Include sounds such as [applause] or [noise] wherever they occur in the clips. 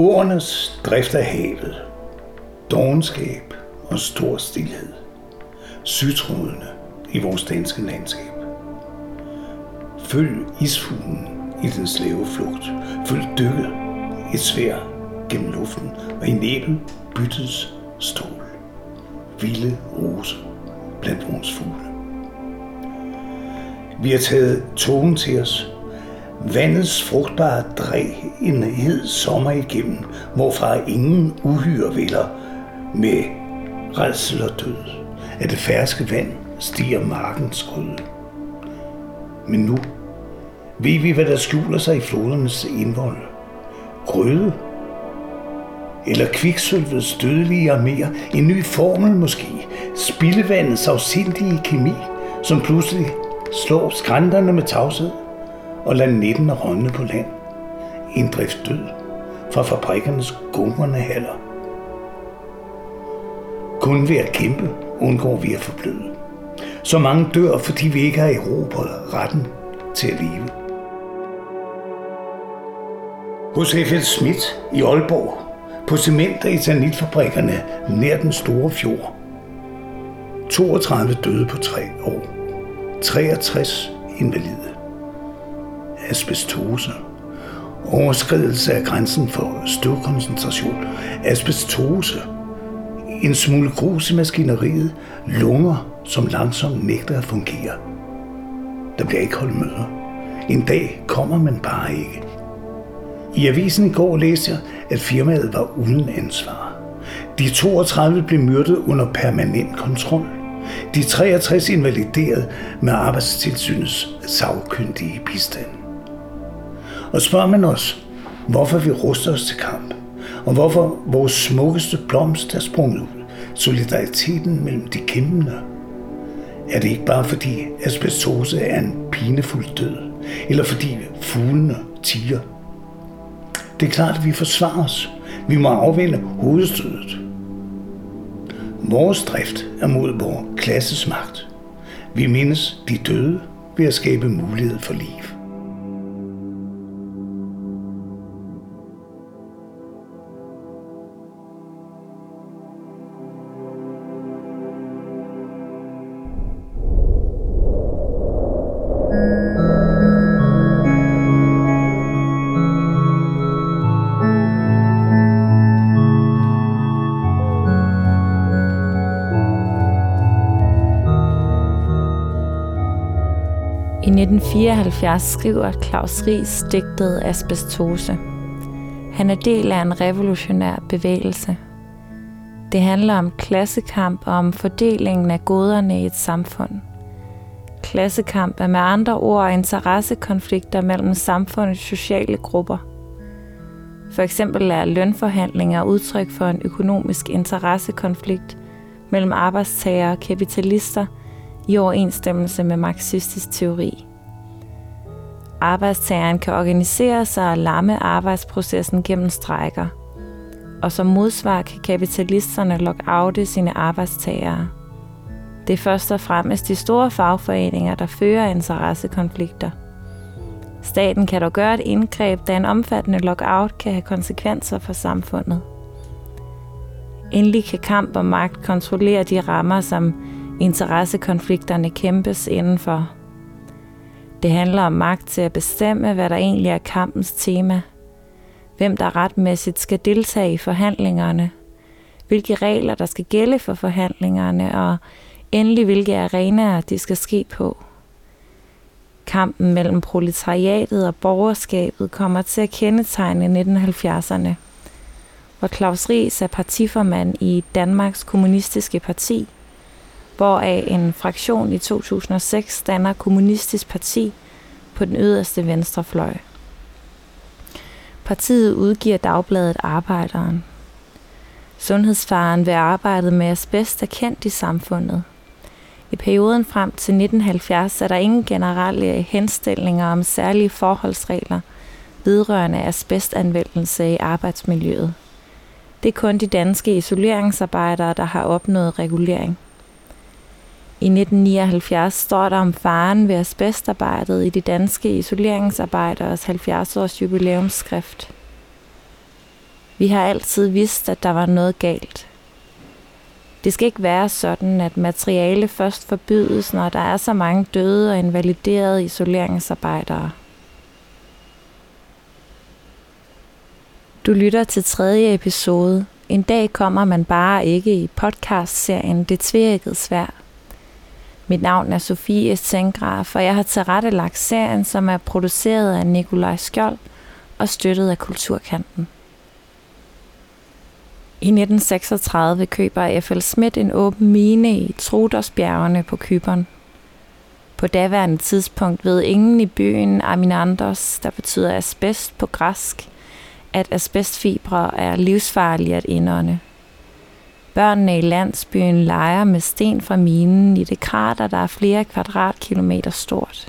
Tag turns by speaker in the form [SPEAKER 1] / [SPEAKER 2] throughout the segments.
[SPEAKER 1] Ordernes drift af havet, dogenskab og stor stillhed. Sytrådene i vores danske landskab. Følg isfuglen i den slæveflugt. Følg dykket et svær gennem luften, og i næben byttes stål. Vilde rose blandt vores fugle. Vi har taget togen til os. Vandets frugtbare dræ en hed sommer igennem, hvorfra ingen uhyre vælger med redsel og død, at det ferske vand stiger markens gryde. Men nu ved vi, hvad der skjuler sig i flodernes indvold. Grøde? Eller kviksølvets dødelige arméer? En ny formel måske? Spildevandets afsindige kemi, som pludselig slår skrænterne med tavshed og lader netten rådne på land. En drift død fra fabrikkernes gungerne haller. Kun ved at kæmpe undgår vi at forbløde. Så mange dør, fordi vi ikke har erobret retten til at leve. Hos F.L. Schmidt i Aalborg, på cement- og etanitfabrikkerne nær den store fjord. 32 døde på tre år. 63 invalide. Asbestose. Overskridelse af grænsen for støvkoncentration. Asbestose. En smule grus i maskineriet. Lunger, som langsomt nægter at fungere. Der bliver ikke holdt møder. En dag kommer man bare ikke. I avisen i går læste jeg, at firmaet var uden ansvar. De 32 blev myrdet under permanent kontrol. De 63 invalideret med arbejdstilsynets savkyndige bistand. Og spørger man os, hvorfor vi ruster os til kamp, og hvorfor vores smukkeste blomst er sprunget ud, solidariteten mellem de kæmpende, er det ikke bare fordi asbestose er en pinefuld død, eller fordi fuglene tiger det er klart, at vi forsvarer os. Vi må afvende hovedstødet. Vores drift er mod vores klasses magt. Vi mindes de døde ved at skabe mulighed for liv.
[SPEAKER 2] 1974 skriver Claus Ries digtet Asbestose. Han er del af en revolutionær bevægelse. Det handler om klassekamp og om fordelingen af goderne i et samfund. Klassekamp er med andre ord interessekonflikter mellem samfundets sociale grupper. For eksempel er lønforhandlinger udtryk for en økonomisk interessekonflikt mellem arbejdstagere og kapitalister – i overensstemmelse med marxistisk teori. Arbejdstageren kan organisere sig og lamme arbejdsprocessen gennem strækker, og som modsvar kan kapitalisterne lockoute sine arbejdstagere. Det er først og fremmest de store fagforeninger, der fører interessekonflikter. Staten kan dog gøre et indgreb, da en omfattende lockout kan have konsekvenser for samfundet. Endelig kan kamp og magt kontrollere de rammer, som interessekonflikterne kæmpes indenfor. Det handler om magt til at bestemme, hvad der egentlig er kampens tema. Hvem der retmæssigt skal deltage i forhandlingerne. Hvilke regler der skal gælde for forhandlingerne, og endelig hvilke arenaer de skal ske på. Kampen mellem proletariatet og borgerskabet kommer til at kendetegne 1970'erne, hvor Claus Ries er partiformand i Danmarks Kommunistiske Parti – hvoraf en fraktion i 2006 danner Kommunistisk Parti på den yderste venstre fløj. Partiet udgiver dagbladet Arbejderen. Sundhedsfaren ved arbejdet med asbest er kendt i samfundet. I perioden frem til 1970 er der ingen generelle henstillinger om særlige forholdsregler vedrørende asbestanvendelse i arbejdsmiljøet. Det er kun de danske isoleringsarbejdere, der har opnået regulering. I 1979 står der om faren ved asbestarbejdet i de danske isoleringsarbejderes 70-års jubilæumsskrift. Vi har altid vidst, at der var noget galt. Det skal ikke være sådan, at materiale først forbydes, når der er så mange døde og invaliderede isoleringsarbejdere. Du lytter til tredje episode. En dag kommer man bare ikke i podcastserien Det Tvækket Svær. Mit navn er Sofie Estengraf, og jeg har tilrettelagt serien, som er produceret af Nikolaj Skjold og støttet af Kulturkanten. I 1936 køber F.L. Schmidt en åben mine i Trudosbjergene på Kyberen. På daværende tidspunkt ved ingen i byen Aminandos, der betyder asbest på græsk, at asbestfibre er livsfarlige at indånde. Børnene i landsbyen leger med sten fra minen i det krater, der er flere kvadratkilometer stort.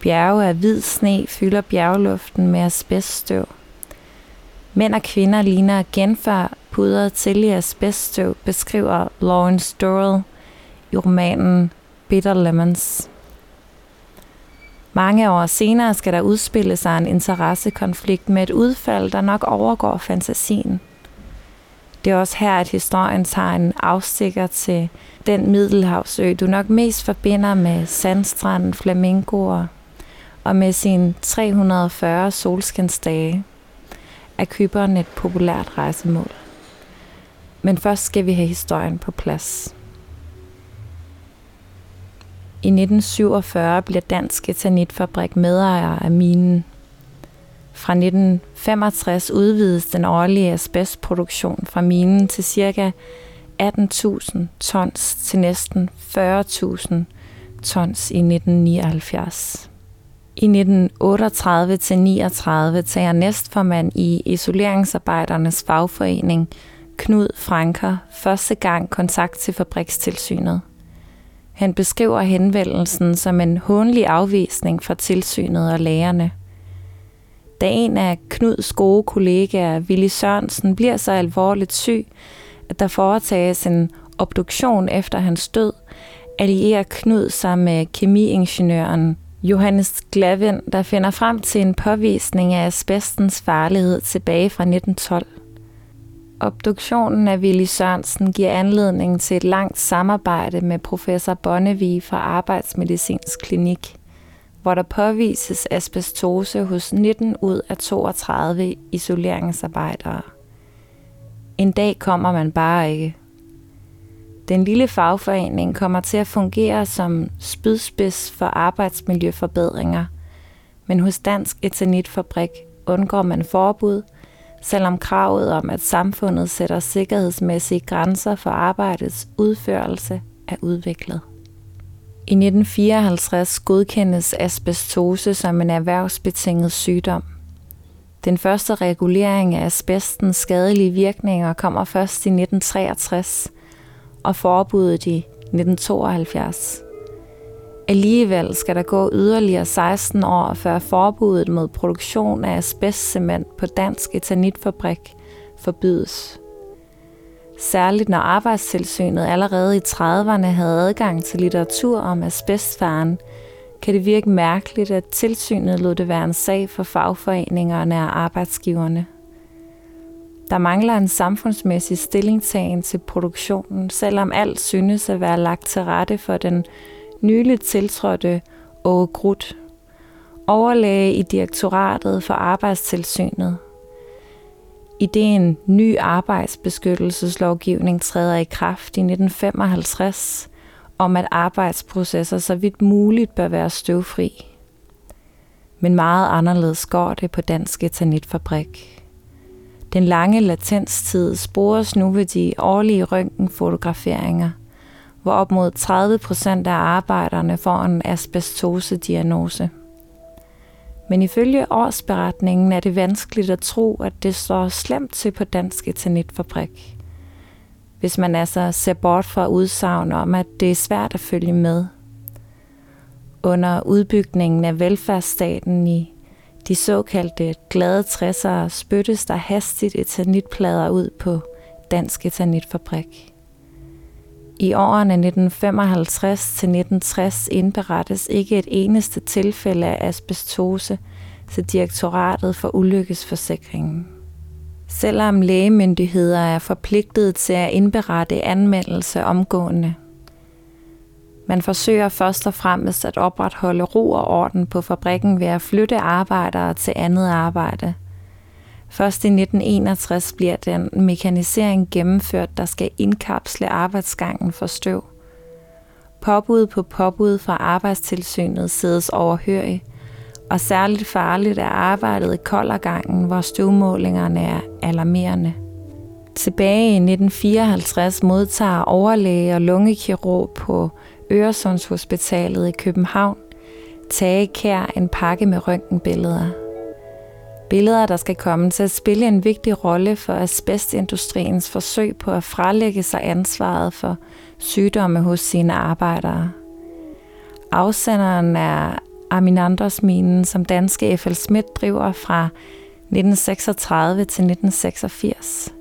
[SPEAKER 2] Bjerge af hvid sne fylder bjergluften med asbeststøv. Mænd og kvinder ligner genfør pudret til i asbeststøv, beskriver Lawrence Durrell i romanen Bitter Lemons. Mange år senere skal der udspille sig en interessekonflikt med et udfald, der nok overgår fantasien. Det er også her, at historien tager en afstikker til den middelhavsø, du nok mest forbinder med sandstranden, flamingoer og med sin 340 solskinsdage er Kyberen et populært rejsemål. Men først skal vi have historien på plads. I 1947 bliver Dansk Etanitfabrik medejer af minen. Fra 1965 udvides den årlige asbestproduktion fra minen til ca. 18.000 tons til næsten 40.000 tons i 1979. I 1938-39 tager næstformand i isoleringsarbejdernes fagforening, Knud Franker, første gang kontakt til fabrikstilsynet. Han beskriver henvendelsen som en hånlig afvisning fra tilsynet og lægerne da en af Knuds gode kollegaer, Willy Sørensen, bliver så alvorligt syg, at der foretages en obduktion efter hans død, allierer Knud sig med kemiingeniøren Johannes Glavin, der finder frem til en påvisning af asbestens farlighed tilbage fra 1912. Obduktionen af Willy Sørensen giver anledning til et langt samarbejde med professor Bonnevie fra Arbejdsmedicinsk Klinik, hvor der påvises asbestose hos 19 ud af 32 isoleringsarbejdere. En dag kommer man bare ikke. Den lille fagforening kommer til at fungere som spydspids for arbejdsmiljøforbedringer, men hos Dansk Etanitfabrik undgår man forbud, selvom kravet om, at samfundet sætter sikkerhedsmæssige grænser for arbejdets udførelse er udviklet. I 1954 godkendes asbestose som en erhvervsbetinget sygdom. Den første regulering af asbestens skadelige virkninger kommer først i 1963, og forbuddet i 1972. Alligevel skal der gå yderligere 16 år, før forbuddet mod produktion af asbestcement på Dansk Etanitfabrik forbydes. Særligt når arbejdstilsynet allerede i 30'erne havde adgang til litteratur om asbestfaren, kan det virke mærkeligt, at tilsynet lod det være en sag for fagforeningerne og arbejdsgiverne. Der mangler en samfundsmæssig stillingtagen til produktionen, selvom alt synes at være lagt til rette for den nyligt tiltrådte Åge Grut, overlæge i direktoratet for arbejdstilsynet. I det en ny arbejdsbeskyttelseslovgivning træder i kraft i 1955 om, at arbejdsprocesser så vidt muligt bør være støvfri. Men meget anderledes går det på Dansk Etanitfabrik. Den lange latenstid spores nu ved de årlige røntgenfotograferinger, hvor op mod 30 procent af arbejderne får en asbestose-diagnose. Men ifølge årsberetningen er det vanskeligt at tro, at det står slemt til på Dansk Etanitfabrik. Hvis man altså ser bort fra udsagn om, at det er svært at følge med. Under udbygningen af velfærdsstaten i de såkaldte glade 60'ere spyttes der hastigt etanitplader ud på Dansk Etanitfabrik. I årene 1955 til 1960 indberettes ikke et eneste tilfælde af asbestose til Direktoratet for Ulykkesforsikringen. selvom lægemyndigheder er forpligtet til at indberette anmeldelse omgående. Man forsøger først og fremmest at opretholde ro og orden på fabrikken ved at flytte arbejdere til andet arbejde. Først i 1961 bliver den mekanisering gennemført, der skal indkapsle arbejdsgangen for støv. Påbud på påbud fra arbejdstilsynet sædes overhørig, og særligt farligt er arbejdet i koldergangen, hvor støvmålingerne er alarmerende. Tilbage i 1954 modtager overlæge og lungekirurg på Øresundshospitalet i København Tage Kær en pakke med røntgenbilleder. Billeder, der skal komme til at spille en vigtig rolle for asbestindustriens forsøg på at frelægge sig ansvaret for sygdomme hos sine arbejdere. Afsenderen er Aminandosminen, som danske F.L. Schmidt driver fra 1936 til 1986.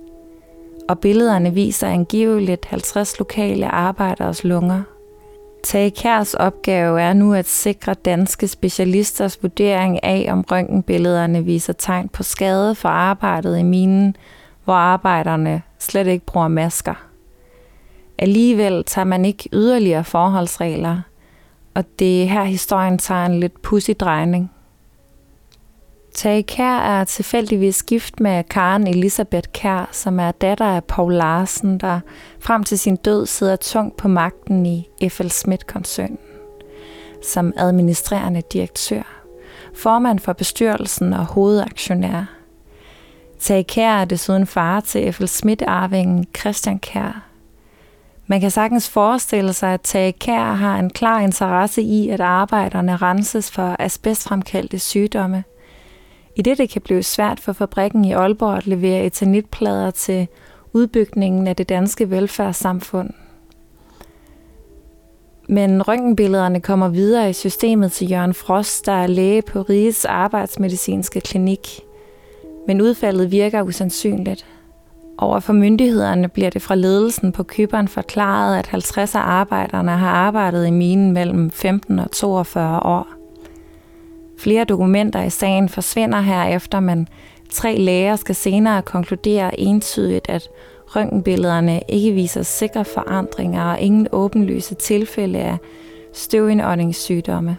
[SPEAKER 2] Og billederne viser angiveligt 50 lokale arbejderes lunger. Tage Kærs opgave er nu at sikre danske specialisters vurdering af, om røntgenbillederne viser tegn på skade for arbejdet i minen, hvor arbejderne slet ikke bruger masker. Alligevel tager man ikke yderligere forholdsregler – og det er her historien tager en lidt pussy drejning. Tage Kær er tilfældigvis gift med Karen Elisabeth Kær, som er datter af Paul Larsen, der frem til sin død sidder tungt på magten i F.L. Schmidt-koncernen som administrerende direktør, formand for bestyrelsen og hovedaktionær. Tage Kær er desuden far til F.L. Schmidt-arvingen Christian Kær, man kan sagtens forestille sig, at Tage Kær har en klar interesse i, at arbejderne renses for asbestfremkaldte sygdomme. I det det kan blive svært for fabrikken i Aalborg at levere etanitplader til udbygningen af det danske velfærdssamfund. Men røntgenbillederne kommer videre i systemet til Jørgen Frost, der er læge på Rigets Arbejdsmedicinske Klinik. Men udfaldet virker usandsynligt. Over for myndighederne bliver det fra ledelsen på Køberen forklaret, at 50 af arbejderne har arbejdet i minen mellem 15 og 42 år. Flere dokumenter i sagen forsvinder herefter, men tre læger skal senere konkludere entydigt, at røntgenbillederne ikke viser sikre forandringer og ingen åbenlyse tilfælde af støvindåndingssygdomme.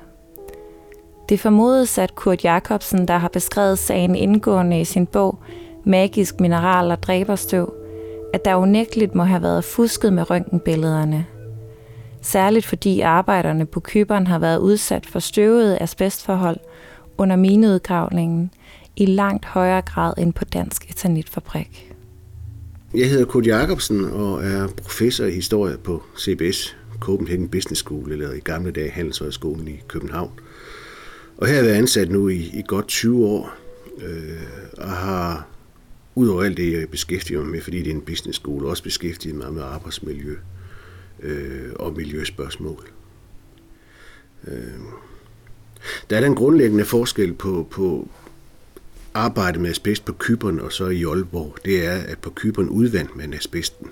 [SPEAKER 2] Det formodes, at Kurt Jacobsen, der har beskrevet sagen indgående i sin bog, magisk mineral og dræberstøv, at der unægteligt må have været fusket med røntgenbillederne. Særligt fordi arbejderne på Kyberen har været udsat for støvede asbestforhold under mineudgravningen i langt højere grad end på Dansk Eternitfabrik.
[SPEAKER 3] Jeg hedder Kurt Jacobsen og er professor i historie på CBS, Copenhagen Business School, eller i gamle dage Handelshøjskolen i København. Og her har jeg været ansat nu i, i godt 20 år, øh, og har Udover alt det, jeg beskæftiger mig med, fordi det er en business school, også beskæftiget mig med arbejdsmiljø øh, og miljøspørgsmål. Øh. Der er den grundlæggende forskel på, på arbejde med asbest på Kyberen og så i Aalborg. Det er, at på Kyberen udvandt man asbesten,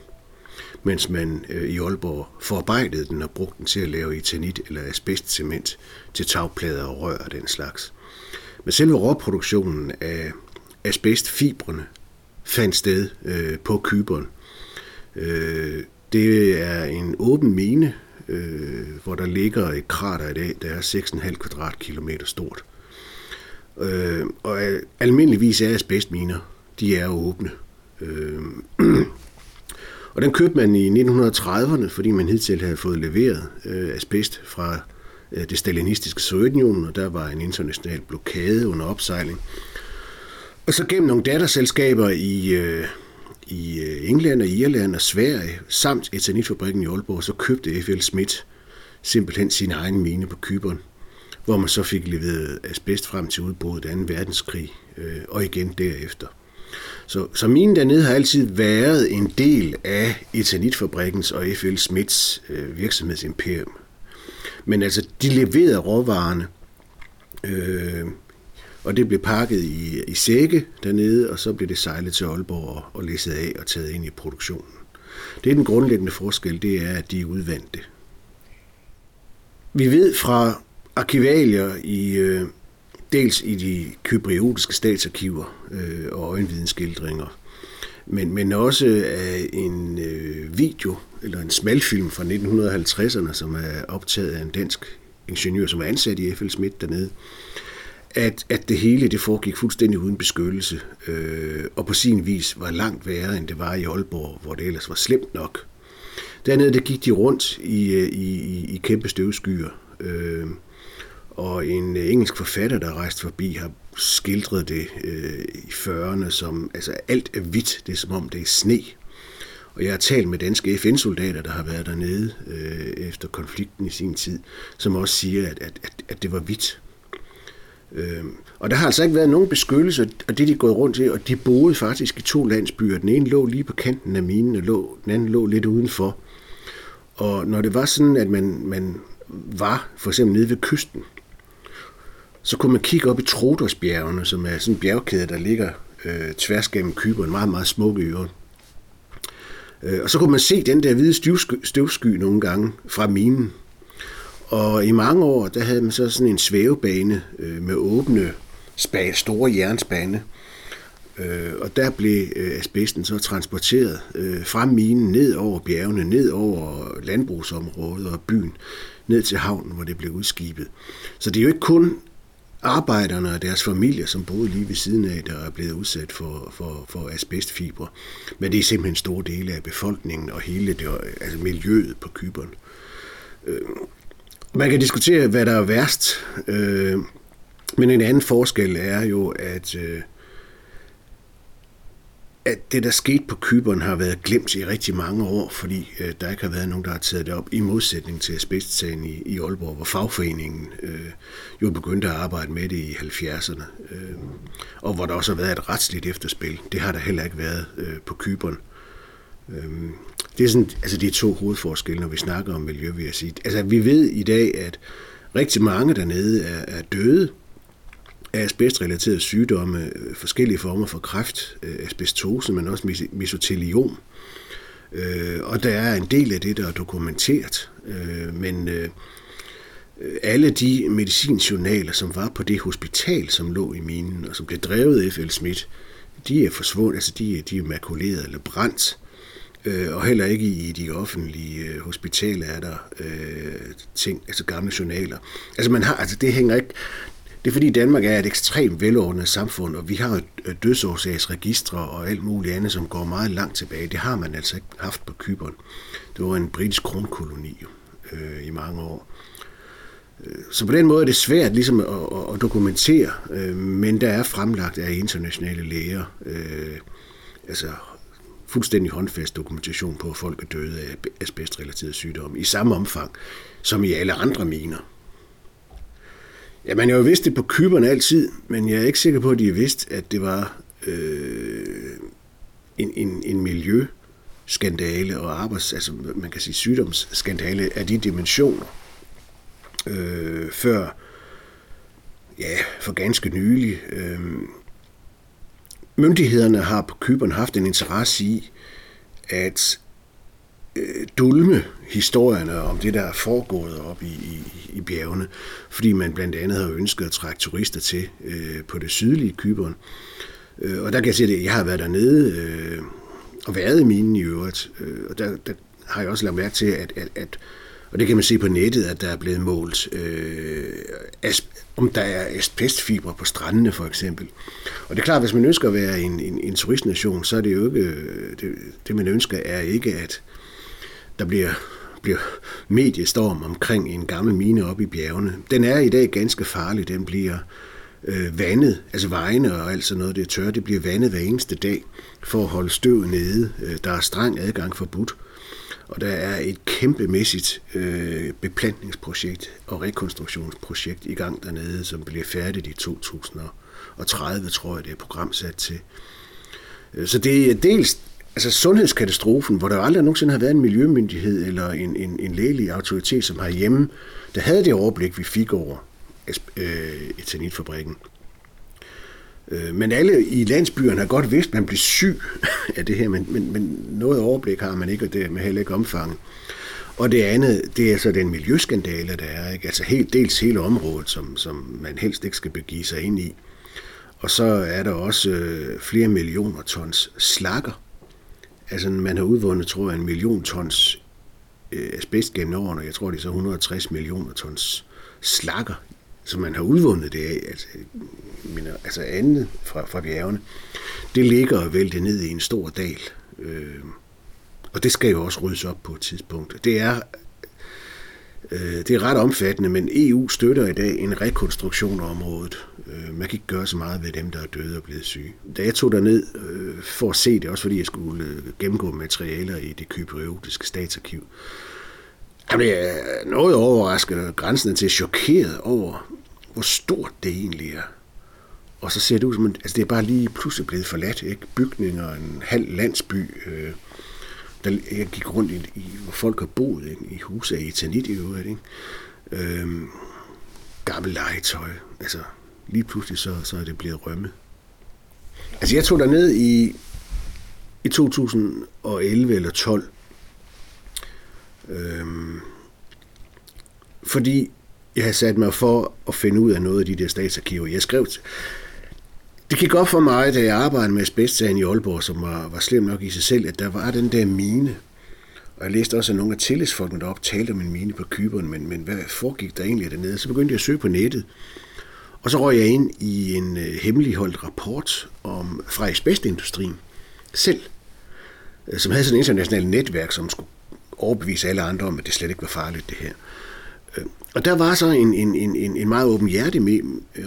[SPEAKER 3] mens man øh, i Aalborg forarbejdede den og brugte den til at lave etanit eller asbestcement til tagplader og rør og den slags. Men selve råproduktionen af asbestfibrene fandt sted øh, på Kyberen. Øh, det er en åben mine, øh, hvor der ligger et krater i dag, der er 6,5 kvadratkilometer stort. Øh, og almindeligvis er asbestminer, de er åbne. Øh, og den købte man i 1930'erne, fordi man hidtil havde fået leveret øh, asbest fra øh, det stalinistiske Sovjetunionen, og der var en international blokade under opsejling. Og så gennem nogle datterselskaber i, øh, i øh, England og Irland og Sverige, samt etanitfabrikken i Aalborg, så købte F.L. Schmidt simpelthen sin egen mine på Kyberen, hvor man så fik leveret asbest frem til udbruddet af 2. verdenskrig, øh, og igen derefter. Så, så minen dernede har altid været en del af etanitfabrikkens og F.L. Smiths øh, virksomhedsimperium. Men altså, de leverede råvarerne, øh, og det blev pakket i, i sække dernede, og så blev det sejlet til Aalborg og, og læsset af og taget ind i produktionen. Det er den grundlæggende forskel, det er, at de er udvandte. Vi ved fra arkivalier i øh, dels i de kypriotiske statsarkiver øh, og øjenvidenskildringer, men, men også af en øh, video, eller en smalfilm fra 1950'erne, som er optaget af en dansk ingeniør, som er ansat i FL Schmidt dernede, at, at det hele det foregik fuldstændig uden beskyttelse, øh, og på sin vis var langt værre, end det var i Aalborg, hvor det ellers var slemt nok. Dernede der gik de rundt i, øh, i, i, i kæmpe støvskyer, øh, og en øh, engelsk forfatter, der rejste forbi, har skildret det øh, i 40'erne som, altså alt er hvidt, det er som om det er sne. Og jeg har talt med danske FN-soldater, der har været dernede øh, efter konflikten i sin tid, som også siger, at, at, at, at det var hvidt. Øh, og der har altså ikke været nogen beskyttelse, og det de er gået rundt til, og de boede faktisk i to landsbyer. Den ene lå lige på kanten af minen, og lå, den anden lå lidt udenfor. Og når det var sådan, at man, man var for eksempel nede ved kysten, så kunne man kigge op i Trodosbjergene, som er sådan en bjergkæde, der ligger øh, tværs gennem Kypern, meget, meget smukke øer. Øh, og så kunne man se den der hvide støvsky, støvsky nogle gange fra minen. Og i mange år, der havde man så sådan en svævebane øh, med åbne, spa, store jernspande. Øh, og der blev øh, asbesten så transporteret øh, fra minen ned over bjergene, ned over landbrugsområdet og byen, ned til havnen, hvor det blev udskibet. Så det er jo ikke kun arbejderne og deres familier, som boede lige ved siden af, der er blevet udsat for, for, for asbestfibre. Men det er simpelthen store dele af befolkningen og hele det, altså miljøet på Kyberen. Øh, man kan diskutere, hvad der er værst, øh, men en anden forskel er jo, at øh, at det, der skete på Kyberen, har været glemt i rigtig mange år, fordi øh, der ikke har været nogen, der har taget det op, i modsætning til asbestsagen i, i Aalborg, hvor fagforeningen øh, jo begyndte at arbejde med det i 70'erne, øh, og hvor der også har været et retsligt efterspil. Det har der heller ikke været øh, på Kyberen. Øh, Øhm, det er sådan, altså de to hovedforskelle, når vi snakker om miljø, vil jeg sige. Altså vi ved i dag, at rigtig mange dernede er, er døde, af asbestrelaterede sygdomme, øh, forskellige former for kræft, øh, asbestose, men også mesoteliom. Øh, og der er en del af det, der er dokumenteret, øh, men alle de medicinjournaler, som var på det hospital, som lå i minen, og som blev drevet af F.L. Schmidt, de er forsvundet, altså de, de er makuleret eller brændt, Øh, og heller ikke i de offentlige øh, hospitaler er der øh, ting, altså gamle journaler. Altså man har, altså det hænger ikke, det er fordi Danmark er et ekstremt velordnet samfund, og vi har øh, dødsårsagsregistre og alt muligt andet, som går meget langt tilbage. Det har man altså ikke haft på Kyberen. Det var en britisk kronkoloni øh, i mange år. Øh, så på den måde er det svært ligesom at, at dokumentere, øh, men der er fremlagt af internationale læger, øh, altså fuldstændig håndfast dokumentation på, at folk er døde af asbestrelaterede sygdomme i samme omfang som i alle andre miner. Ja, man har jo vidst det på kyberne altid, men jeg er ikke sikker på, at de har vidst, at det var øh, en, en, en miljøskandale og arbejds, altså man kan sige sygdomsskandale af de dimensioner. Øh, før, ja, for ganske nylig. Øh, myndighederne har på Kyberen haft en interesse i, at øh, dulme historierne om det, der er foregået op i, i, i bjergene, fordi man blandt andet har ønsket at trække turister til øh, på det sydlige Kyberen. Øh, og der kan jeg sige, at jeg har været dernede øh, og været i minen i øvrigt, øh, og der, der har jeg også lagt mærke til, at, at, at og det kan man se på nettet, at der er blevet målt, øh, asp- om der er asbestfibre på strandene for eksempel. Og det er klart, hvis man ønsker at være en, en, en turistnation, så er det jo ikke, øh, det, det man ønsker er ikke, at der bliver, bliver mediestorm omkring en gammel mine oppe i bjergene. Den er i dag ganske farlig. Den bliver øh, vandet, altså vejene og alt sådan noget, det er tørre, det bliver vandet hver eneste dag for at holde støvet nede. Øh, der er streng adgang forbudt. Og der er et kæmpemæssigt øh, beplantningsprojekt og rekonstruktionsprojekt i gang dernede, som bliver færdigt i 2030, tror jeg, det er programsat til. Øh, så det er dels altså sundhedskatastrofen, hvor der aldrig nogensinde har været en miljømyndighed eller en, en, en lægelig autoritet, som har hjemme, der havde det overblik, vi fik over øh, etanitfabrikken. Øh, men alle i landsbyerne har godt vidst, at man bliver syg [laughs] af det her, men, men, men noget overblik har man ikke, og det er med heller ikke omfanget. Og det andet, det er så den miljøskandale, der er. Ikke? Altså helt, dels hele området, som, som man helst ikke skal begive sig ind i. Og så er der også øh, flere millioner tons slakker Altså, man har udvundet, tror jeg, en million tons øh, asbest gennem årene, og jeg tror, det er så 160 millioner tons slakker, som man har udvundet det af, altså, mener, altså andet fra, fra bjergene, det ligger og vælter ned i en stor dal. Øh, og det skal jo også ryddes op på et tidspunkt. Det er, øh, det er ret omfattende, men EU støtter i dag en rekonstruktion af området. Øh, man kan ikke gøre så meget ved dem, der er døde og blevet syge. Da jeg tog derned øh, for at se det, også fordi jeg skulle øh, gennemgå materialer i det kyberiotiske statsarkiv, jeg blev noget overrasket og grænsende til chokeret over, hvor stort det egentlig er. Og så ser det ud som, altså det er bare lige pludselig blevet forladt, ikke? Bygninger, en halv landsby, øh, der, jeg gik rundt i, i, hvor folk har boet, ikke? i huse af etanit i øvrigt, ikke? Øh, gammel legetøj, altså lige pludselig så, så er det blevet rømme. Altså jeg tog der ned i, i 2011 eller 12, øhm, fordi jeg havde sat mig for at finde ud af noget af de der statsarkiver. Jeg skrev, det gik op for mig, da jeg arbejdede med asbestsagen i Aalborg, som var, var slem nok i sig selv, at der var den der mine. Og jeg læste også, at nogle af tillidsfolkene deroppe talte om en mine på Kyberen, men, men hvad foregik der egentlig dernede? Så begyndte jeg at søge på nettet. Og så røg jeg ind i en øh, hemmeligholdt rapport om, fra asbestindustrien selv, øh, som havde sådan et internationalt netværk, som skulle overbevise alle andre om, at det slet ikke var farligt, det her. Øh, og der var så en, en, en, en meget åbenhjertig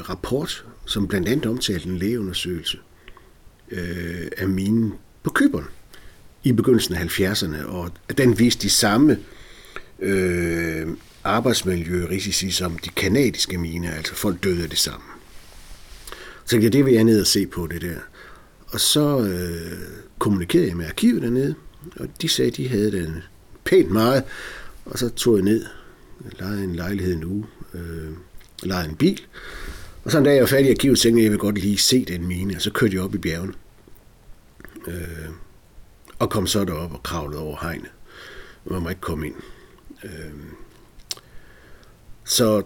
[SPEAKER 3] rapport, som blandt andet omtalte en lægeundersøgelse øh, af minen på Køberen i begyndelsen af 70'erne, og den viste de samme øh, arbejdsmiljørisici som de kanadiske miner, altså folk døde af det samme. Så jeg, det vil jeg ned og se på det der. Og så øh, kommunikerede jeg med arkivet dernede, og de sagde, at de havde den pænt meget, og så tog jeg ned, lejede en lejlighed en uge, øh, lejede en bil, og så en dag jeg var færdig i arkivet, tænkte jeg, jeg vil godt lige se den mine, og så kørte jeg op i bjergene. Øh, og kom så derop og kravlede over hegnet. Man må ikke komme ind. Øh, så,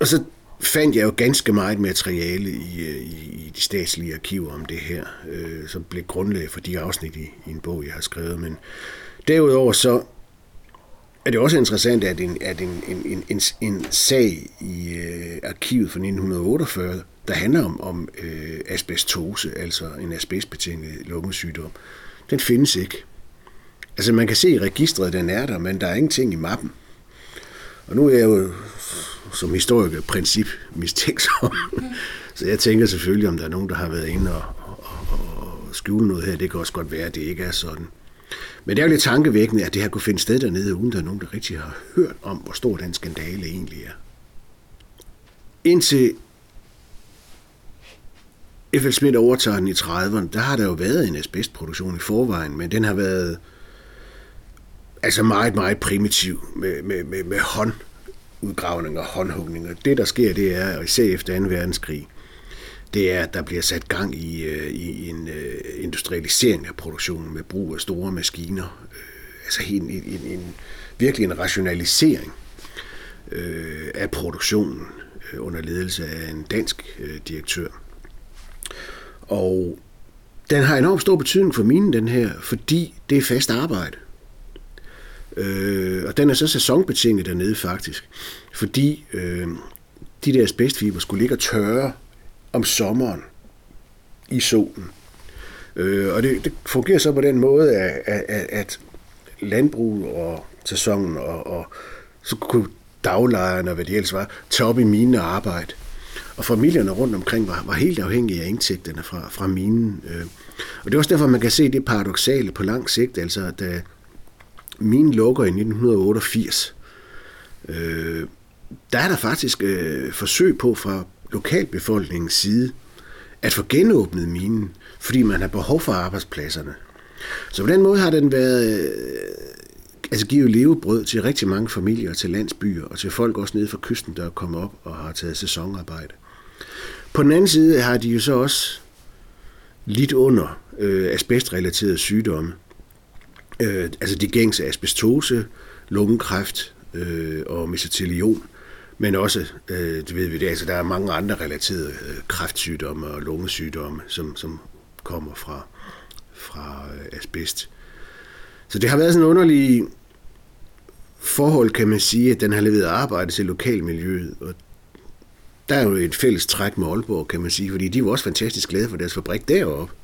[SPEAKER 3] og så fandt jeg jo ganske meget materiale i, øh, i, i de statslige arkiver om det her, øh, som blev grundlag for de afsnit i, i en bog, jeg har skrevet. Men derudover så er det også interessant, at en, at en, en, en, en sag i øh, arkivet fra 1948, der handler om, om øh, asbestose, altså en asbestbetinget lungesygdom, den findes ikke. Altså man kan se i registret, den er der, men der er ingenting i mappen. Og nu er jeg jo som historiker princip mistænksom. [laughs] Så jeg tænker selvfølgelig, om der er nogen, der har været inde og, og, og, og skjule noget her. Det kan også godt være, at det ikke er sådan. Men det er jo lidt tankevækkende, at det her kunne finde sted dernede, uden der er nogen, der rigtig har hørt om, hvor stor den skandale egentlig er. Indtil F.L. Schmidt overtager den i 30'erne, der har der jo været en asbestproduktion i forvejen, men den har været altså meget, meget primitiv med, med, med, med håndudgravninger og håndhugninger. Det, der sker, det er, og især efter 2. verdenskrig, det er, at der bliver sat gang i, øh, i en øh, industrialisering af produktionen med brug af store maskiner. Øh, altså en, en, en, virkelig en rationalisering af produktionen under ledelse af en dansk direktør. Og den har enormt stor betydning for mine, den her, fordi det er fast arbejde. Øh, og den er så sæsonbetinget dernede faktisk, fordi øh, de der asbestfiber skulle ligge og tørre om sommeren i solen. Øh, og det, det fungerer så på den måde, at, at, at landbrug og sæsonen og, og så kunne daglejerne og hvad det ellers var, tage op i mine og arbejde. Og familierne rundt omkring var, var helt afhængige af indtægterne fra, fra minen. Øh. Og det er også derfor, man kan se det paradoxale på lang sigt, altså da øh, minen lukker i 1988, øh, der er der faktisk øh, forsøg på fra lokalbefolkningens side at få genåbnet minen, fordi man har behov for arbejdspladserne. Så på den måde har den været, øh, altså givet levebrød til rigtig mange familier, til landsbyer og til folk også nede fra kysten, der er kommet op og har taget sæsonarbejde. På den anden side har de jo så også lidt under øh, asbestrelaterede sygdomme. Øh, altså de gængse asbestose, lungekræft øh, og mesotelion men også, øh, det ved vi det, altså der er mange andre relaterede øh, kræftsygdomme og lungesygdomme, som, som kommer fra, fra øh, asbest. Så det har været sådan en underlig forhold, kan man sige, at den har leveret arbejde til lokalmiljøet, og der er jo et fælles træk med Aalborg, kan man sige, fordi de var også fantastisk glade for deres fabrik deroppe.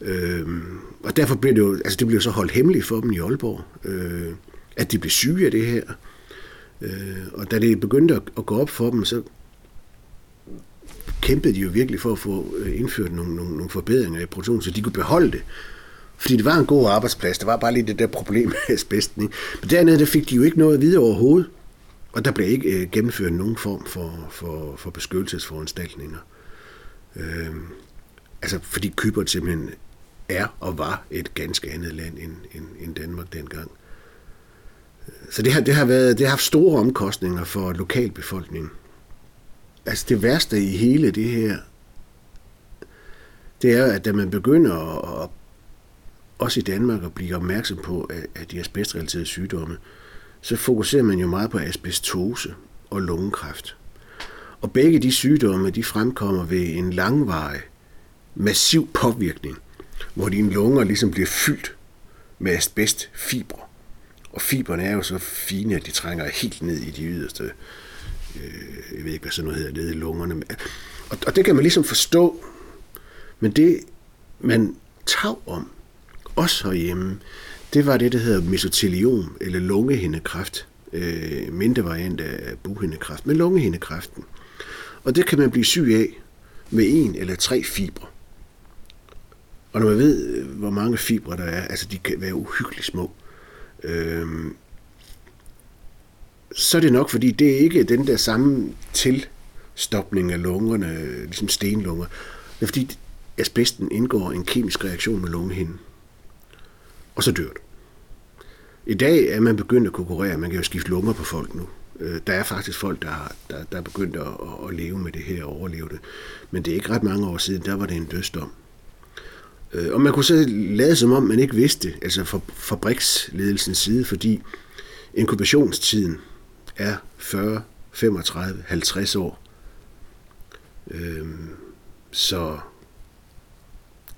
[SPEAKER 3] Øhm, og derfor blev det jo, altså det blev så holdt hemmeligt for dem i Aalborg, øh, at de blev syge af det her. Øh, og da det begyndte at, at gå op for dem, så kæmpede de jo virkelig for at få øh, indført nogle, nogle, nogle forbedringer i produktionen, så de kunne beholde det. Fordi det var en god arbejdsplads. Der var bare lige det der problem med [laughs] asbesten. Ikke? Men dernede der fik de jo ikke noget videre overhovedet. Og der blev ikke øh, gennemført nogen form for, for, for beskyttelsesforanstaltninger. Øh, altså fordi Kybert simpelthen er og var et ganske andet land end, end, end Danmark dengang. Så det har, det, har været, det har haft store omkostninger for lokalbefolkningen. Altså det værste i hele det her, det er, at da man begynder at, også i Danmark at blive opmærksom på, at, at de asbestrelaterede sygdomme, så fokuserer man jo meget på asbestose og lungekræft. Og begge de sygdomme, de fremkommer ved en langvarig, massiv påvirkning, hvor dine lunger ligesom bliver fyldt med asbestfibre. Og fiberne er jo så fine, at de trænger helt ned i de yderste, øh, jeg ved ikke, hvad sådan noget hedder, nede i lungerne. Og, og det kan man ligesom forstå, men det, man tav om, også herhjemme, det var det, der hedder mesoteliom, eller lungehindekræft. Øh, mindre variant af buhindekræft, men lungehindekræften. Og det kan man blive syg af med en eller tre fibre. Og når man ved, hvor mange fibre der er, altså de kan være uhyggeligt små, øhm, så er det nok, fordi det er ikke den der samme tilstopning af lungerne, ligesom stenlunger. Det er fordi asbesten indgår en kemisk reaktion med lungehinden. Og så dør du. I dag er man begyndt at konkurrere. Man kan jo skifte lunger på folk nu. Øh, der er faktisk folk, der, har, der, der er begyndt at, at leve med det her og overleve det. Men det er ikke ret mange år siden, der var det en dødsdom. Øh, og man kunne så lade som om, man ikke vidste, altså fra fabriksledelsens side, fordi inkubationstiden er 40, 35, 50 år. Øhm, så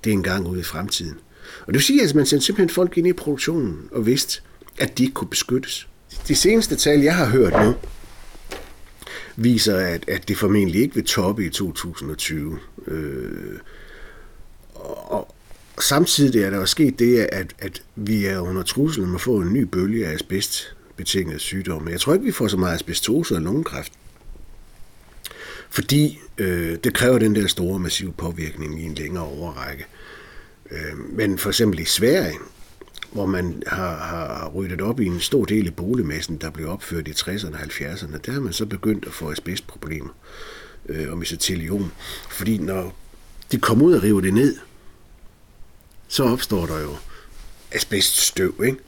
[SPEAKER 3] det er en gang ude i fremtiden. Og det vil sige, at man sendte simpelthen folk ind i produktionen og vidste, at de ikke kunne beskyttes. De seneste tal, jeg har hørt nu, viser, at, at det formentlig ikke vil toppe i 2020. Øh, og, samtidig er der jo sket det, at, at vi er under trussel om at få en ny bølge af asbestbetingede sygdomme. Jeg tror ikke, vi får så meget asbestose og lungekræft. Fordi øh, det kræver den der store massive påvirkning i en længere overrække. Øh, men for eksempel i Sverige, hvor man har, har ryddet op i en stor del af boligmassen, der blev opført i 60'erne og 70'erne, der har man så begyndt at få asbestproblemer øh, og mesoteliom. Fordi når de kommer ud og river det ned, så opstår der jo asbeststøv, ikke?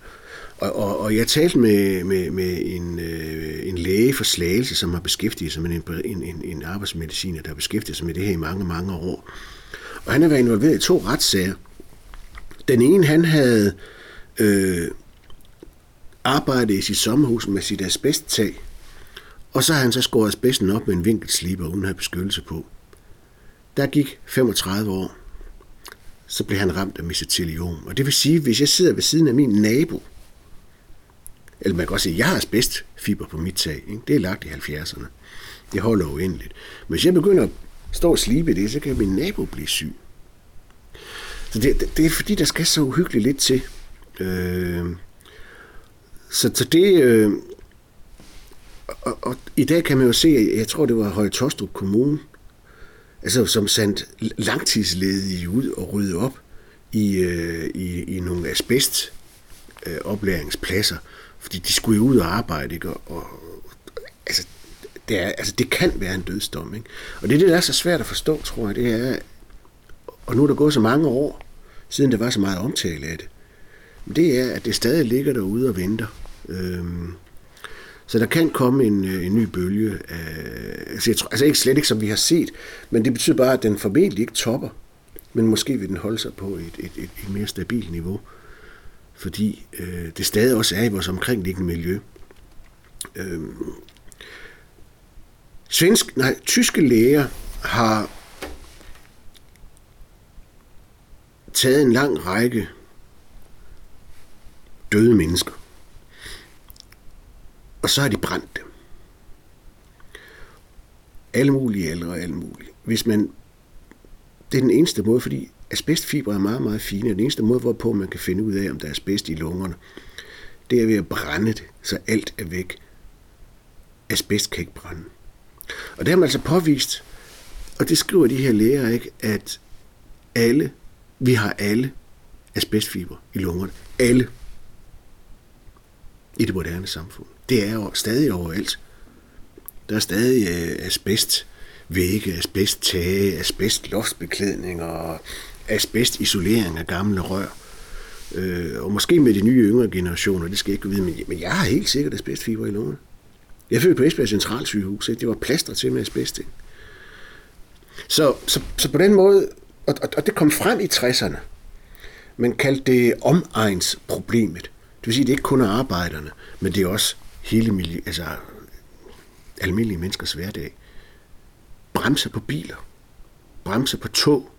[SPEAKER 3] Og, og, og jeg talte med, med, med en, øh, en læge for Slagelse, som har beskæftiget sig med en, en, en, en arbejdsmediciner, der har beskæftiget sig med det her i mange, mange år. Og han har været involveret i to retssager. Den ene, han havde øh, arbejdet i sit sommerhus med sit asbesttag, og så har han så skåret asbesten op med en vinkelsliber uden at have beskyttelse på. Der gik 35 år, så bliver han ramt af mesoteliom. Og det vil sige, hvis jeg sidder ved siden af min nabo, eller man kan også sige, at jeg har asbestfiber på mit tag. Ikke? Det er lagt i 70'erne. Det holder uendeligt. Men hvis jeg begynder at stå og slibe det, så kan min nabo blive syg. Så det, det, det er fordi, der skal så uhyggeligt lidt til. Øh, så, så det... Øh, og, og i dag kan man jo se, jeg tror, det var Høje Tostrup Kommune, altså som sendt langtidsledige ud og rydde op i, øh, i, i nogle asbest øh, oplæringspladser, fordi de skulle jo ud og arbejde, ikke? Og, og altså, det, er, altså, det kan være en dødsdom. Ikke? Og det er det, der er så svært at forstå, tror jeg, det er, og nu er der gået så mange år, siden der var så meget omtale af det, det er, at det stadig ligger derude og venter. Øhm, så der kan komme en, øh, en ny bølge. Af, altså, jeg tror, altså ikke slet ikke, som vi har set, men det betyder bare, at den formentlig ikke topper, men måske vil den holde sig på et, et, et, et mere stabilt niveau, fordi øh, det stadig også er i vores omkringliggende miljø. Øh, svensk, nej, tyske læger har taget en lang række døde mennesker. Og så har de brændt det. Alle mulige aldre og alle mulige. Hvis man, det er den eneste måde, fordi asbestfibre er meget, meget fine, og den eneste måde, hvorpå man kan finde ud af, om der er asbest i lungerne, det er ved at brænde det, så alt er væk. Asbest kan ikke brænde. Og det har man altså påvist, og det skriver de her læger ikke, at alle, vi har alle asbestfiber i lungerne. Alle. I det moderne samfund. Det er jo stadig overalt. Der er stadig øh, asbest vægge, asbest tage, asbest loftsbeklædning og asbest isolering af gamle rør. Øh, og måske med de nye yngre generationer, det skal jeg ikke vide, men, men jeg har helt sikkert asbestfiber i lungerne. Jeg følte på Esbjerg Centralsygehus, ikke? det var plaster til med asbest. Ikke? Så, så, så på den måde, og, og, og det kom frem i 60'erne, man kaldte det omegnsproblemet. Det vil sige, at det ikke kun er arbejderne, men det er også hele miljø, altså almindelige menneskers hverdag. Bremser på biler, bremser på tog.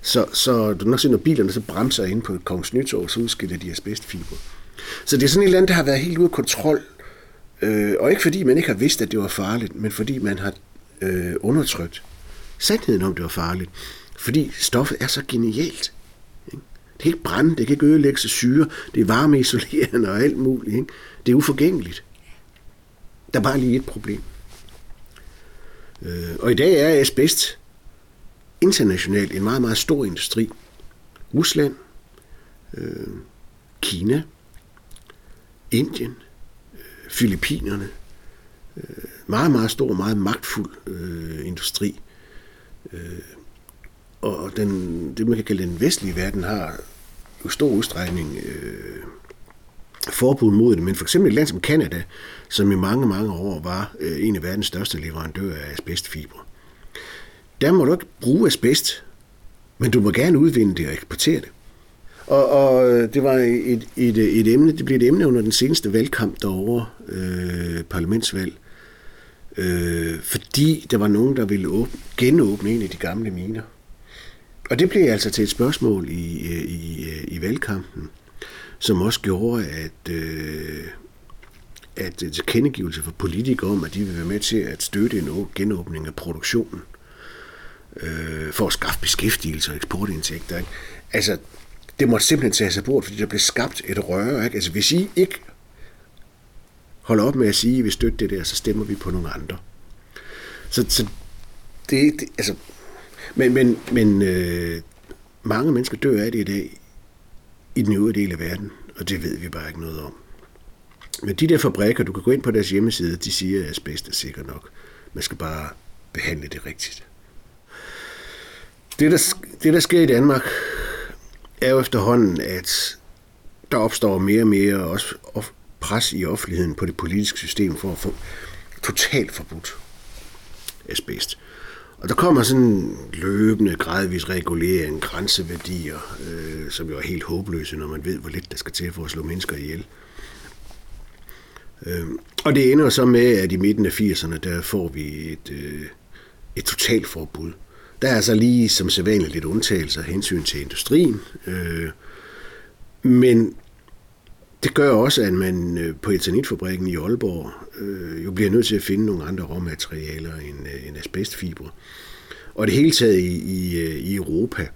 [SPEAKER 3] Så, så du nok se, når bilerne så bremser ind på et Kongens nytår, så udskiller de asbestfiber. Så det er sådan et eller andet, der har været helt ude af kontrol. Øh, og ikke fordi man ikke har vidst, at det var farligt, men fordi man har øh, undertrykt sandheden om, det var farligt. Fordi stoffet er så genialt. Det kan ikke brænde, det kan ikke ødelægge sig syre, det er varmeisolerende og alt muligt. Ikke? Det er uforgængeligt. Der er bare lige et problem. Øh, og i dag er asbest internationalt en meget, meget stor industri. Rusland, øh, Kina, Indien, øh, Filippinerne. Øh, meget, meget stor, meget magtfuld øh, industri. Øh, og den, det, man kan kalde den vestlige verden, har jo stor udstrækning øh, forbud mod det. Men for eksempel et land som Kanada, som i mange, mange år var øh, en af verdens største leverandører af asbestfibre. Der må du ikke bruge asbest, men du må gerne udvinde det og eksportere det. Og, og øh, det var et, et, et emne, det blev et emne under den seneste valgkamp derovre, øh, parlamentsvalg, øh, fordi der var nogen, der ville åbne, genåbne en af de gamle miner. Og det blev altså til et spørgsmål i, øh, i, øh, i valgkampen, som også gjorde, at, øh, at tilkendegivelse for politikere om, at de vil være med til at støtte en genåbning af produktionen øh, for at skaffe beskæftigelse og eksportindtægter. Ikke? Altså, det måtte simpelthen tage sig bort, fordi der blev skabt et røre. Ikke? Altså, hvis I ikke holder op med at sige, at I vil støtte det der, så stemmer vi på nogle andre. Så, så det, det altså, men, men, men øh, mange mennesker dør af det i dag i den øvrige del af verden, og det ved vi bare ikke noget om. Men de der fabrikker, du kan gå ind på deres hjemmeside, de siger, at asbest er sikkert nok. Man skal bare behandle det rigtigt. Det der, det, der sker i Danmark, er jo efterhånden, at der opstår mere og mere også pres i offentligheden på det politiske system for at få totalt forbudt asbest. Og der kommer sådan løbende, gradvis regulering, grænseværdier, øh, som jo er helt håbløse, når man ved, hvor lidt der skal til for at slå mennesker ihjel. Øh, og det ender så med, at i midten af 80'erne, der får vi et, øh, et totalforbud. Der er så lige som sædvanligt lidt undtagelser af hensyn til industrien, øh, men det gør også, at man øh, på etanitfabrikken i Aalborg øh, jo bliver nødt til at finde nogle andre råmaterialer end, øh, end asbestfibre. Og det hele taget i, i, øh, i Europa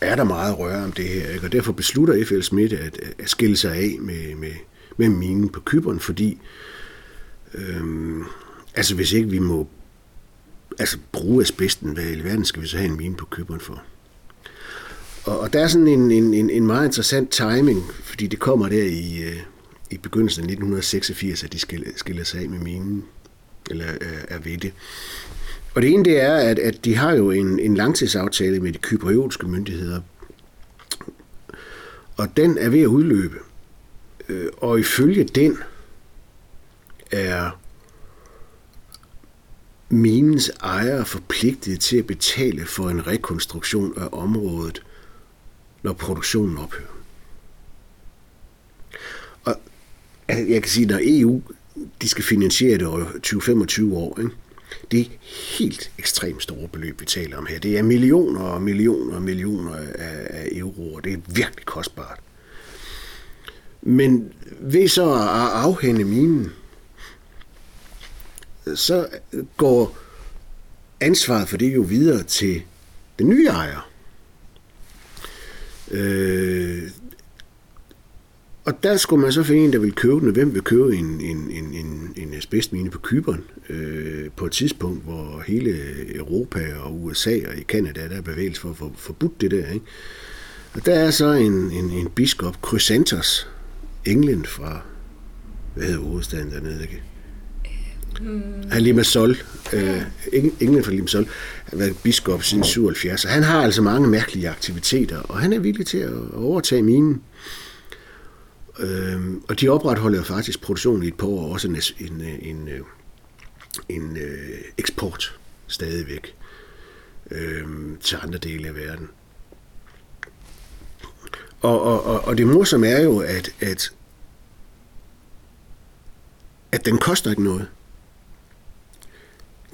[SPEAKER 3] er der meget røre om det her, ikke? og derfor beslutter FL Schmidt at, at skille sig af med, med, med minen på Kyberen, fordi øh, altså hvis ikke vi må altså bruge asbesten, hvad i verden skal vi så have en mine på Kyberen for? Og, og der er sådan en, en, en en meget interessant timing, fordi det kommer der i, øh, i begyndelsen af 1986, at de skiller, skiller sig af med minen, eller er, er ved det. Og det ene det er, at, at de har jo en, en langtidsaftale med de kypriotiske myndigheder, og den er ved at udløbe. Øh, og ifølge den er minens ejere forpligtet til at betale for en rekonstruktion af området, når produktionen ophører. Og altså, jeg kan sige, når EU de skal finansiere det over 20-25 år, ikke? Det er helt ekstremt store beløb, vi taler om her. Det er millioner og millioner og millioner af, af euroer. Det er virkelig kostbart. Men ved så at afhænde minen, så går ansvaret for det jo videre til den nye ejer. Øh, og der skulle man så finde en, der ville købe den, og hvem vil købe en, en, en, en, en asbestmine på Kyberen øh, på et tidspunkt, hvor hele Europa og USA og i Kanada, der er bevægelse for at for, forbudt det der. Ikke? Og der er så en, en, en biskop, Chrysanthos, England fra, hvad hedder hovedstaden dernede, ikke? Mm. Øh, han Limassol, øh, England fra Limassol, har været biskop siden 77, og han har altså mange mærkelige aktiviteter, og han er villig til at overtage minen. Øh, og de opretholder faktisk produktionen i et par år, også en, en, en, en, en øh, eksport stadigvæk øh, til andre dele af verden. Og, og, og, og det morsomme er jo, at, at, at den koster ikke noget.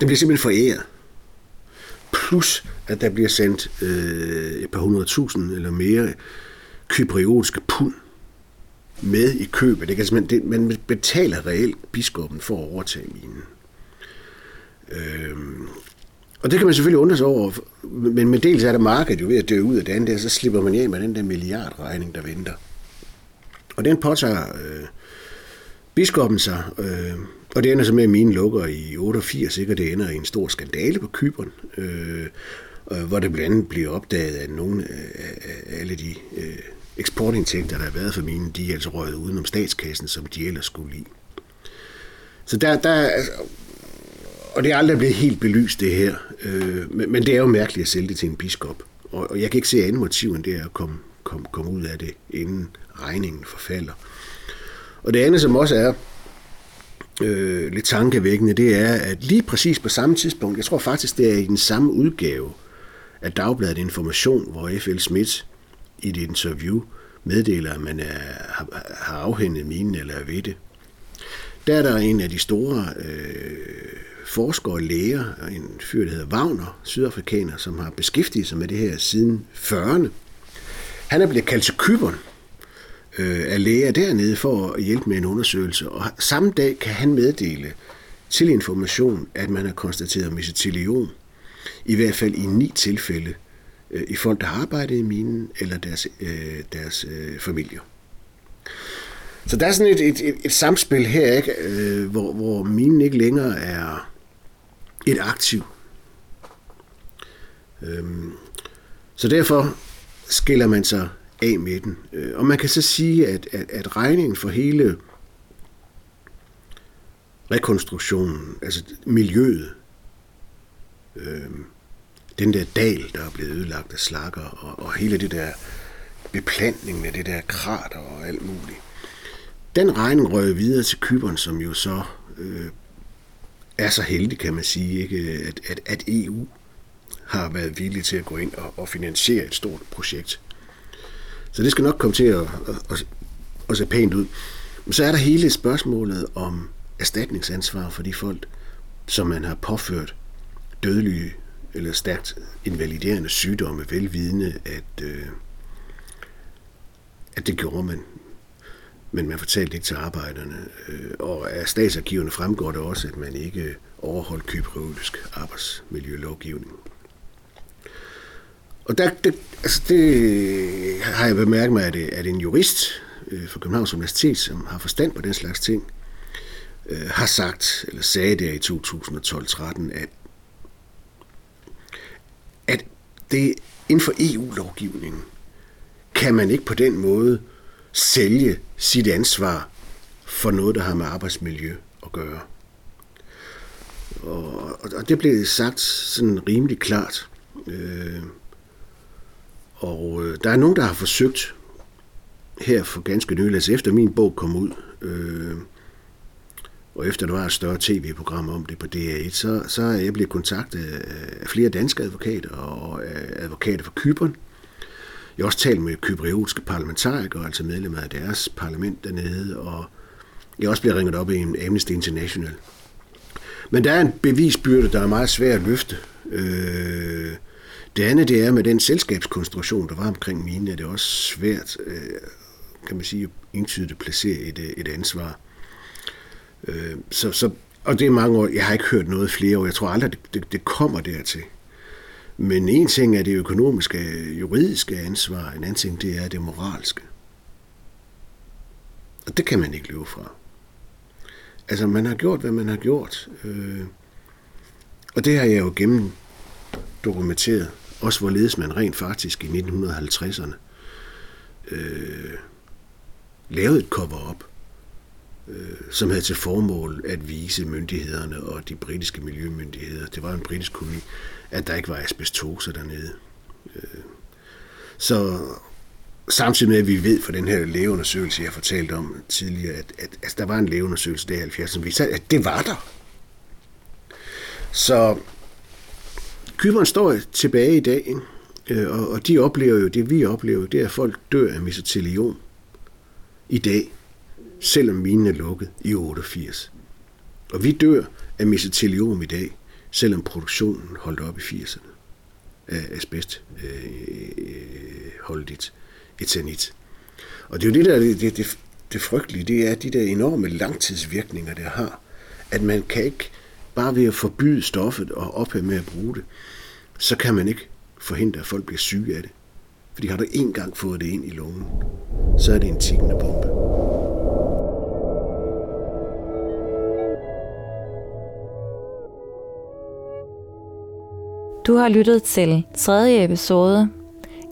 [SPEAKER 3] Den bliver simpelthen foræret. Plus, at der bliver sendt øh, et par hundredtusind eller mere kypriotiske pund med i købet. Det kan det, man betaler reelt biskoppen for at overtage minen. Øh, og det kan man selvfølgelig undre sig over, men, men dels er der markedet jo ved at dø ud af det andet, så slipper man af med den der milliardregning, der venter. Og den påtager øh, biskoppen sig, øh, og det ender så med, at mine lukker i 88, ikke? og det ender i en stor skandale på Kyberen, øh, øh, hvor det blandt andet bliver opdaget, at nogle af alle de øh, eksportindtægter, der har været for minen, de er altså røget udenom statskassen, som de ellers skulle i. Så der, der altså, og det er aldrig blevet helt belyst det her, øh, men, men det er jo mærkeligt at sælge det til en biskop. Og, og jeg kan ikke se andet motiv end det er at komme, komme, komme ud af det, inden regningen forfalder. Og det andet, som også er øh, lidt tankevækkende, det er, at lige præcis på samme tidspunkt, jeg tror faktisk, det er i den samme udgave af Dagbladet Information, hvor F.L. Schmidt i et interview meddeler, at man er, har, har afhændet minen eller er ved det. Der er der en af de store øh, forskere og læger, en fyr, der hedder Wagner, sydafrikaner, som har beskæftiget sig med det her siden 40'erne. Han er blevet kaldt til Kyberen øh, af læger dernede for at hjælpe med en undersøgelse, og samme dag kan han meddele til information, at man har konstateret mesoteliom, i hvert fald i ni tilfælde øh, i folk, der har arbejdet i minen, eller deres, øh, deres øh, familier. Så der er sådan et, et, et, et samspil her, ikke? Øh, hvor, hvor minen ikke længere er et aktiv. Øhm, så derfor skiller man sig af med den. Øh, og man kan så sige, at, at, at regningen for hele rekonstruktionen, altså miljøet, øh, den der dal, der er blevet ødelagt af slakker, og, og hele det der beplantning med det der krater og alt muligt. Den regning røg videre til Kyberen, som jo så øh, er så heldig, kan man sige, ikke? At, at, at EU har været villig til at gå ind og, og finansiere et stort projekt. Så det skal nok komme til at, at, at, at se pænt ud. Men så er der hele spørgsmålet om erstatningsansvar for de folk, som man har påført dødelige eller stærkt invaliderende sygdomme, velvidende, at, øh, at det gjorde man. Men man fortalte ikke til arbejderne. Øh, og af statsarkiverne fremgår det også, at man ikke overholdt kypriolisk arbejdsmiljølovgivning. Og der, det, altså det har jeg bemærket mig, at, øh, at en jurist øh, fra Københavns Universitet, som har forstand på den slags ting, øh, har sagt, eller sagde der i 2012-13, at at det inden for EU-lovgivningen kan man ikke på den måde sælge sit ansvar for noget, der har med arbejdsmiljø at gøre. Og, og det blev sagt sådan rimelig klart. Øh, og øh, der er nogen, der har forsøgt her for ganske nylig, altså efter min bog kom ud, øh, og efter der var et større tv-program om det på DR1, så, så er jeg blevet kontaktet af flere danske advokater og advokater fra Kyberen. Jeg har også talt med kypriotiske parlamentarikere, altså medlemmer af deres parlament dernede, og jeg er også blevet ringet op i en Amnesty International. Men der er en bevisbyrde, der er meget svær at løfte. Øh, det andet, det er med den selskabskonstruktion, der var omkring mine, er det også svært, øh, kan man sige, entydigt at placere et, øh, et ansvar. Øh, så, så, og det er mange år, jeg har ikke hørt noget flere år, jeg tror aldrig, det, det, det kommer dertil. Men en ting er det økonomiske, juridiske ansvar, en anden ting det er det moralske. Og det kan man ikke løbe fra. Altså, man har gjort, hvad man har gjort. Øh, og det har jeg jo gennem dokumenteret. Også hvorledes man rent faktisk i 1950'erne øh, lavede et cover-up, øh, som havde til formål at vise myndighederne og de britiske miljømyndigheder, det var en britisk koloni, at der ikke var asbestose dernede. Øh, så samtidig med, at vi ved fra den her lægeundersøgelse, jeg fortalte om tidligere, at, at, at der var en lægeundersøgelse der i 70'erne, som viste, at det var der. Så Kyberen står tilbage i dag, øh, og, og de oplever jo, det vi oplever, det er, at folk dør af mesoteliom i dag, selvom minen er lukket i 88. Og vi dør af mesoteliom i dag, selvom produktionen holdt op i 80'erne af asbest øh, øh holdigt etanit. Og det er jo det der, det, det, det frygtelige, det er de der enorme langtidsvirkninger, det har. At man kan ikke bare ved at forbyde stoffet og ophøre med at bruge det, så kan man ikke forhindre, at folk bliver syge af det. Fordi har du en gang fået det ind i lungen, så er det en tikkende bombe.
[SPEAKER 2] Du har lyttet til tredje episode.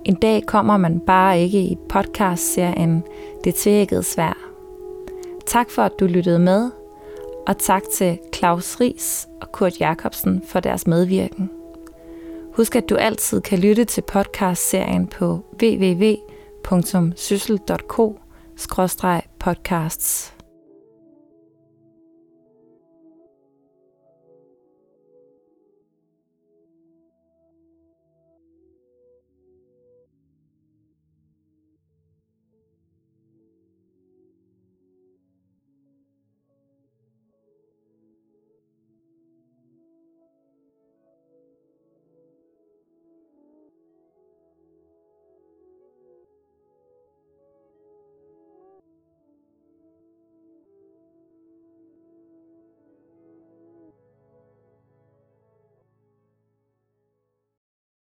[SPEAKER 2] En dag kommer man bare ikke i podcast-serien Det tvækkede svær. Tak for, at du lyttede med, og tak til Claus Ries og Kurt Jacobsen for deres medvirken. Husk, at du altid kan lytte til podcast-serien på www.syssel.co-podcasts.